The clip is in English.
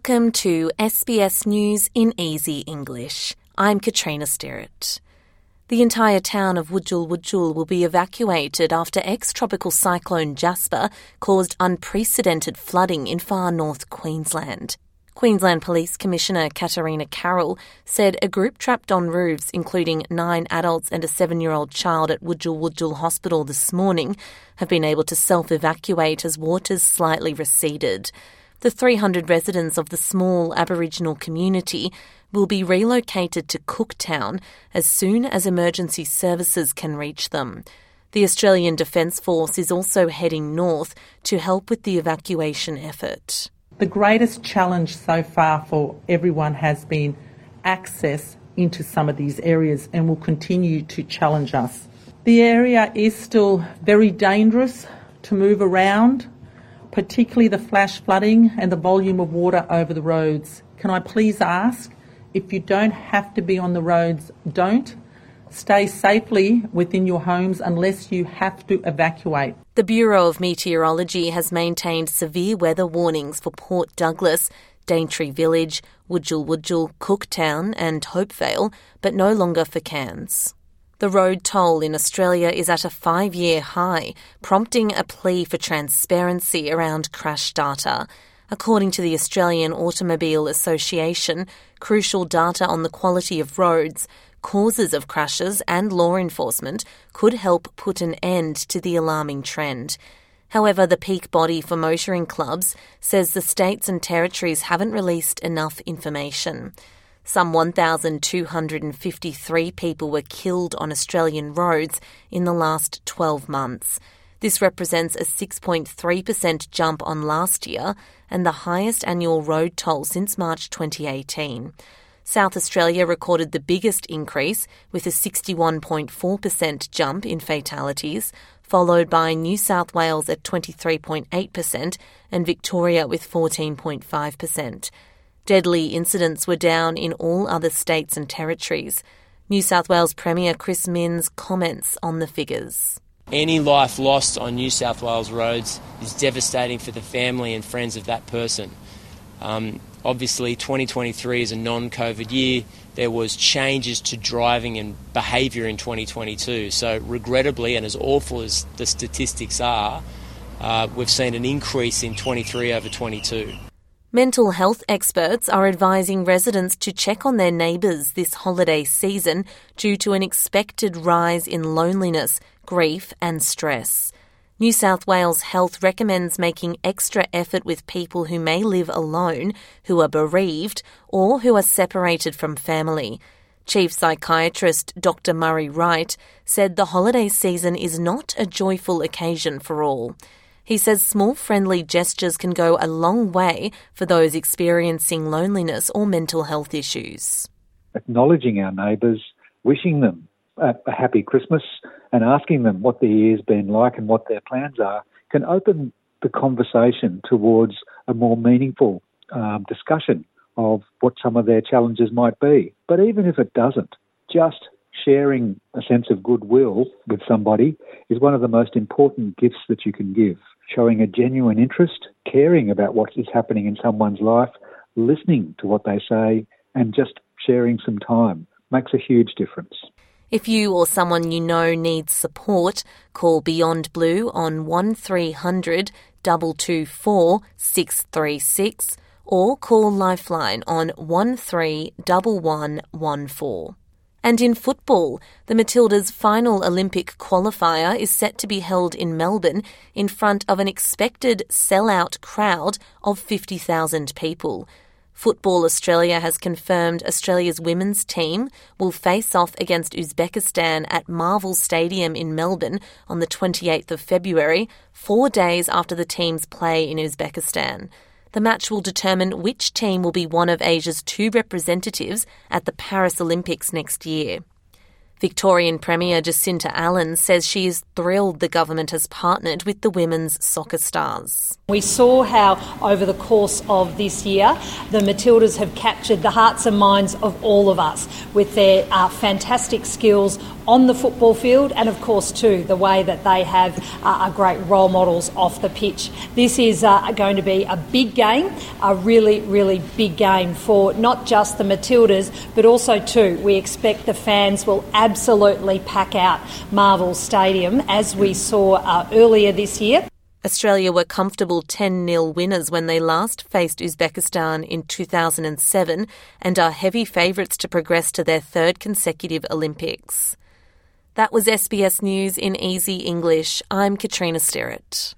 Welcome to SBS News in Easy English. I'm Katrina Sterrett. The entire town of Wujal Wujal will be evacuated after ex tropical cyclone Jasper caused unprecedented flooding in far north Queensland. Queensland Police Commissioner Katarina Carroll said a group trapped on roofs, including nine adults and a seven year old child at Wujal Wujal Hospital this morning, have been able to self evacuate as waters slightly receded. The 300 residents of the small Aboriginal community will be relocated to Cooktown as soon as emergency services can reach them. The Australian Defence Force is also heading north to help with the evacuation effort. The greatest challenge so far for everyone has been access into some of these areas and will continue to challenge us. The area is still very dangerous to move around particularly the flash flooding and the volume of water over the roads. Can I please ask if you don't have to be on the roads, don't. Stay safely within your homes unless you have to evacuate. The Bureau of Meteorology has maintained severe weather warnings for Port Douglas, Daintree Village, Wujal Wujal, Cooktown, and Hopevale, but no longer for Cairns. The road toll in Australia is at a five year high, prompting a plea for transparency around crash data. According to the Australian Automobile Association, crucial data on the quality of roads, causes of crashes, and law enforcement could help put an end to the alarming trend. However, the peak body for motoring clubs says the states and territories haven't released enough information. Some 1,253 people were killed on Australian roads in the last 12 months. This represents a 6.3% jump on last year and the highest annual road toll since March 2018. South Australia recorded the biggest increase with a 61.4% jump in fatalities, followed by New South Wales at 23.8% and Victoria with 14.5%. Deadly incidents were down in all other states and territories. New South Wales Premier Chris Minns comments on the figures. Any life lost on New South Wales roads is devastating for the family and friends of that person. Um, obviously, 2023 is a non-COVID year. There was changes to driving and behaviour in 2022. So, regrettably, and as awful as the statistics are, uh, we've seen an increase in 23 over 22. Mental health experts are advising residents to check on their neighbours this holiday season due to an expected rise in loneliness, grief, and stress. New South Wales Health recommends making extra effort with people who may live alone, who are bereaved, or who are separated from family. Chief Psychiatrist Dr. Murray Wright said the holiday season is not a joyful occasion for all. He says small friendly gestures can go a long way for those experiencing loneliness or mental health issues. Acknowledging our neighbours, wishing them a, happy Christmas, and asking them what the year's been like and what their plans are can open the conversation towards a more meaningful um, discussion of what some of their challenges might be. But even if it doesn't, just sharing a sense of goodwill with somebody is one of the most important gifts that you can give showing a genuine interest, caring about what is happening in someone's life, listening to what they say, and just sharing some time makes a huge difference. If you or someone you know needs support, call Beyond Blue on 1300 224 636 or call Lifeline on 131114. And in football, the Matildas' final Olympic qualifier is set to be held in Melbourne in front of an expected sell-out crowd of 50,000 people. Football Australia has confirmed Australia's women's team will face off against Uzbekistan at Marvel Stadium in Melbourne on the 28th of February, four days after the teams play in Uzbekistan. The match will determine which team will be one of Asia's two representatives at the Paris Olympics next year. Victorian Premier Jacinta Allan says she is thrilled the government has partnered with the women's soccer stars. We saw how, over the course of this year, the Matildas have captured the hearts and minds of all of us with their uh, fantastic skills on the football field and, of course, too, the way that they have uh, are great role models off the pitch. This is uh, going to be a big game, a really, really big game for not just the Matildas, but also, too, we expect the fans will absolutely pack out Marvel Stadium as we saw uh, earlier this year. Australia were comfortable 10 0 winners when they last faced Uzbekistan in 2007 and are heavy favourites to progress to their third consecutive Olympics. That was SBS News in Easy English. I'm Katrina Sterrett.